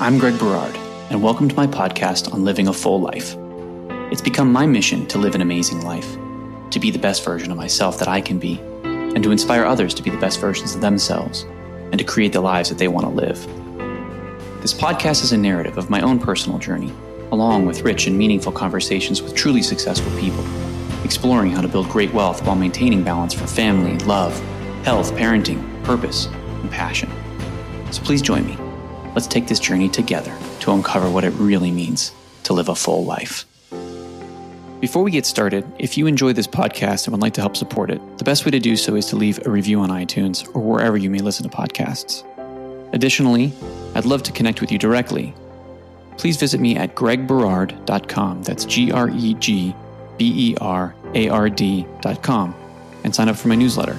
I'm Greg Berard, and welcome to my podcast on living a full life. It's become my mission to live an amazing life, to be the best version of myself that I can be, and to inspire others to be the best versions of themselves, and to create the lives that they want to live. This podcast is a narrative of my own personal journey, along with rich and meaningful conversations with truly successful people, exploring how to build great wealth while maintaining balance for family, love, health, parenting, purpose, and passion. So please join me Let's take this journey together to uncover what it really means to live a full life. Before we get started, if you enjoy this podcast and would like to help support it, the best way to do so is to leave a review on iTunes or wherever you may listen to podcasts. Additionally, I'd love to connect with you directly. Please visit me at gregberard.com. That's G R E G B E R A R D.com and sign up for my newsletter.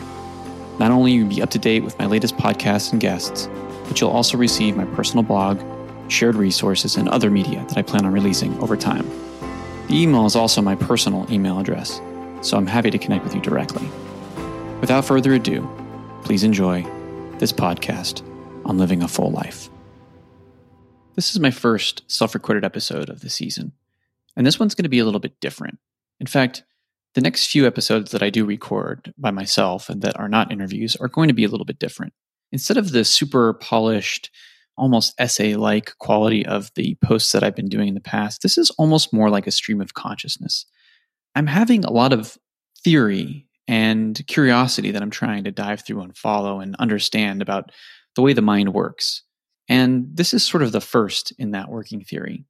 Not only will you be up to date with my latest podcasts and guests, but you'll also receive my personal blog, shared resources, and other media that I plan on releasing over time. The email is also my personal email address, so I'm happy to connect with you directly. Without further ado, please enjoy this podcast on living a full life. This is my first self recorded episode of the season, and this one's going to be a little bit different. In fact, the next few episodes that I do record by myself and that are not interviews are going to be a little bit different instead of the super polished, almost essay like quality of the posts that I've been doing in the past, this is almost more like a stream of consciousness. I'm having a lot of theory and curiosity that I'm trying to dive through and follow and understand about the way the mind works. And this is sort of the first in that working theory.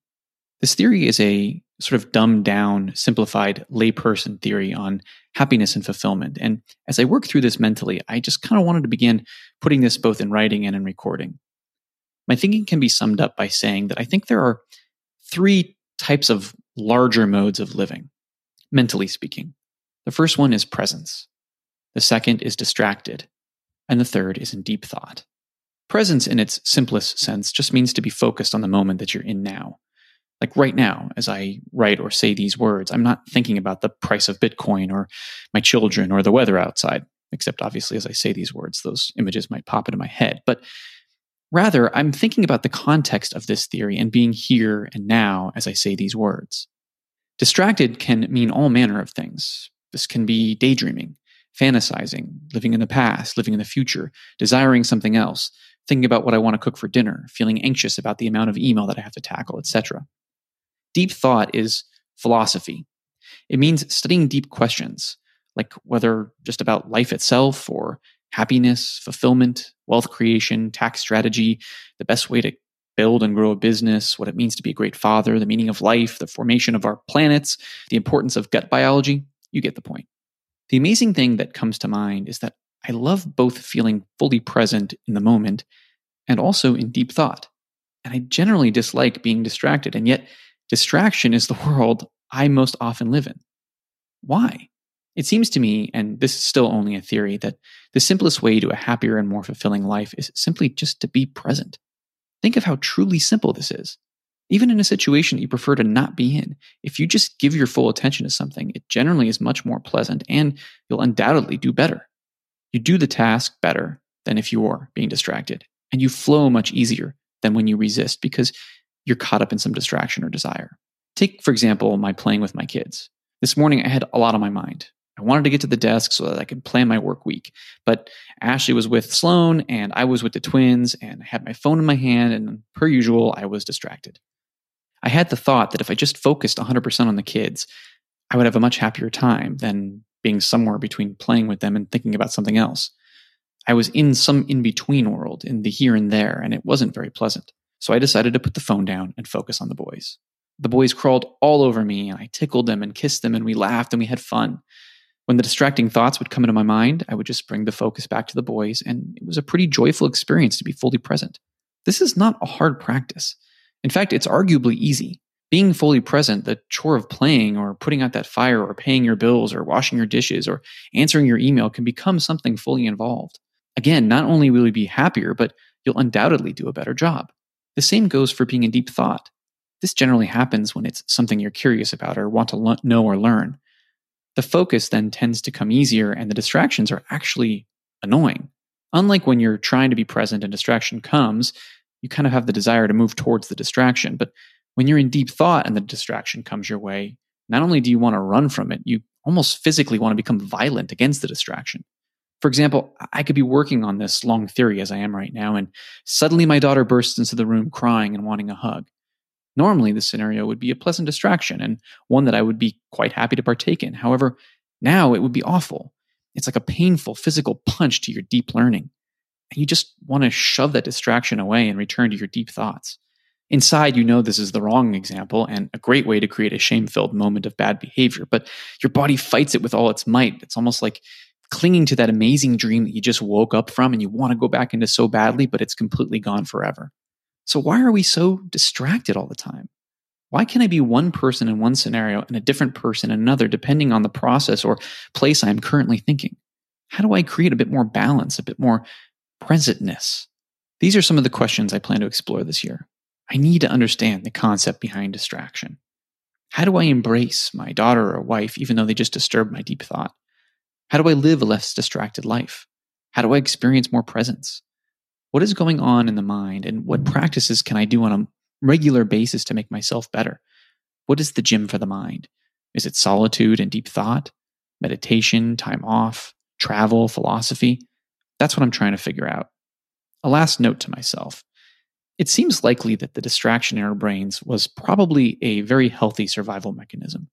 This theory is a sort of dumbed down, simplified layperson theory on happiness and fulfillment. And as I work through this mentally, I just kind of wanted to begin putting this both in writing and in recording. My thinking can be summed up by saying that I think there are three types of larger modes of living, mentally speaking. The first one is presence, the second is distracted, and the third is in deep thought. Presence, in its simplest sense, just means to be focused on the moment that you're in now like right now as i write or say these words i'm not thinking about the price of bitcoin or my children or the weather outside except obviously as i say these words those images might pop into my head. But rather i'm thinking about the context of this theory and being here and now as i say these words. Distracted can mean all manner of things. This can be daydreaming fantasizing living in the past living in the future desiring something else thinking about what i want to cook for dinner feeling anxious about the amount of email that i have to tackle etc Deep thought is philosophy. It means studying deep questions, like whether just about life itself or happiness, fulfillment, wealth creation, tax strategy, the best way to build and grow a business, what it means to be a great father, the meaning of life, the formation of our planets, the importance of gut biology. You get the point. The amazing thing that comes to mind is that I love both feeling fully present in the moment and also in deep thought. And I generally dislike being distracted. And yet, Distraction is the world I most often live in. Why? It seems to me, and this is still only a theory, that the simplest way to a happier and more fulfilling life is simply just to be present. Think of how truly simple this is. Even in a situation that you prefer to not be in, if you just give your full attention to something, it generally is much more pleasant and you'll undoubtedly do better. You do the task better than if you are being distracted, and you flow much easier than when you resist because you're caught up in some distraction or desire. Take, for example, my playing with my kids. This morning, I had a lot on my mind. I wanted to get to the desk so that I could plan my work week. But Ashley was with Sloan and I was with the twins and I had my phone in my hand and per usual, I was distracted. I had the thought that if I just focused 100% on the kids, I would have a much happier time than being somewhere between playing with them and thinking about something else. I was in some in between world, in the here and there, and it wasn't very pleasant. So I decided to put the phone down and focus on the boys. The boys crawled all over me, and I tickled them and kissed them, and we laughed and we had fun. When the distracting thoughts would come into my mind, I would just bring the focus back to the boys, and it was a pretty joyful experience to be fully present. This is not a hard practice. In fact, it's arguably easy. Being fully present, the chore of playing or putting out that fire or paying your bills or washing your dishes or answering your email can become something fully involved. Again, not only will you be happier, but you'll undoubtedly do a better job. The same goes for being in deep thought. This generally happens when it's something you're curious about or want to know or learn. The focus then tends to come easier, and the distractions are actually annoying. Unlike when you're trying to be present and distraction comes, you kind of have the desire to move towards the distraction. But when you're in deep thought and the distraction comes your way, not only do you want to run from it, you almost physically want to become violent against the distraction. For example, I could be working on this long theory as I am right now, and suddenly my daughter bursts into the room crying and wanting a hug. Normally, this scenario would be a pleasant distraction and one that I would be quite happy to partake in. However, now it would be awful. It's like a painful physical punch to your deep learning. And you just want to shove that distraction away and return to your deep thoughts. Inside, you know this is the wrong example and a great way to create a shame filled moment of bad behavior, but your body fights it with all its might. It's almost like clinging to that amazing dream that you just woke up from and you want to go back into so badly, but it's completely gone forever. So, why are we so distracted all the time? Why can I be one person in one scenario and a different person in another, depending on the process or place I'm currently thinking? How do I create a bit more balance, a bit more presentness? These are some of the questions I plan to explore this year. I need to understand the concept behind distraction. How do I embrace my daughter or wife, even though they just disturb my deep thought? How do I live a less distracted life? How do I experience more presence? What is going on in the mind, and what practices can I do on a regular basis to make myself better? What is the gym for the mind? Is it solitude and deep thought, meditation, time off, travel, philosophy? That's what I'm trying to figure out. A last note to myself it seems likely that the distraction in our brains was probably a very healthy survival mechanism.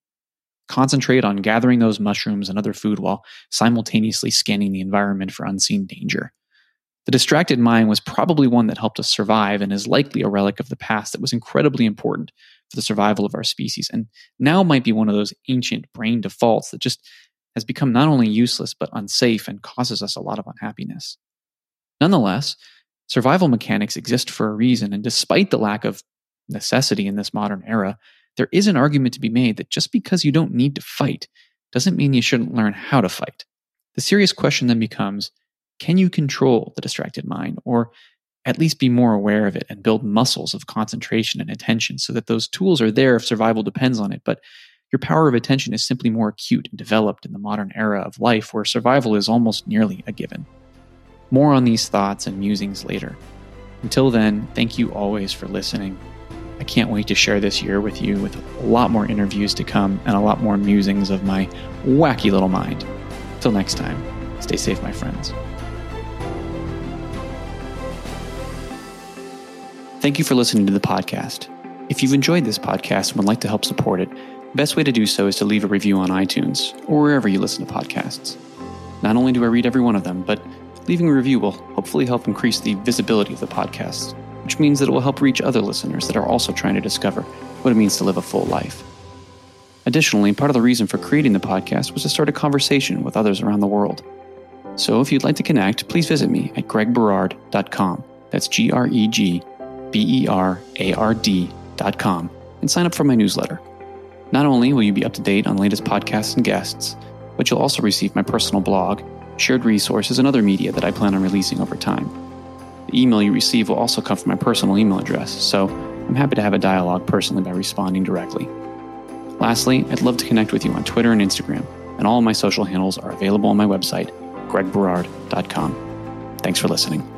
Concentrate on gathering those mushrooms and other food while simultaneously scanning the environment for unseen danger. The distracted mind was probably one that helped us survive and is likely a relic of the past that was incredibly important for the survival of our species, and now might be one of those ancient brain defaults that just has become not only useless but unsafe and causes us a lot of unhappiness. Nonetheless, Survival mechanics exist for a reason, and despite the lack of necessity in this modern era, there is an argument to be made that just because you don't need to fight doesn't mean you shouldn't learn how to fight. The serious question then becomes can you control the distracted mind, or at least be more aware of it and build muscles of concentration and attention so that those tools are there if survival depends on it, but your power of attention is simply more acute and developed in the modern era of life where survival is almost nearly a given. More on these thoughts and musings later. Until then, thank you always for listening. I can't wait to share this year with you with a lot more interviews to come and a lot more musings of my wacky little mind. Till next time, stay safe, my friends. Thank you for listening to the podcast. If you've enjoyed this podcast and would like to help support it, the best way to do so is to leave a review on iTunes or wherever you listen to podcasts. Not only do I read every one of them, but Leaving a review will hopefully help increase the visibility of the podcast, which means that it will help reach other listeners that are also trying to discover what it means to live a full life. Additionally, part of the reason for creating the podcast was to start a conversation with others around the world. So if you'd like to connect, please visit me at gregberard.com. That's G R E G B E R A R D.com and sign up for my newsletter. Not only will you be up to date on latest podcasts and guests, but you'll also receive my personal blog shared resources, and other media that I plan on releasing over time. The email you receive will also come from my personal email address, so I'm happy to have a dialogue personally by responding directly. Lastly, I'd love to connect with you on Twitter and Instagram, and all my social handles are available on my website, gregberard.com. Thanks for listening.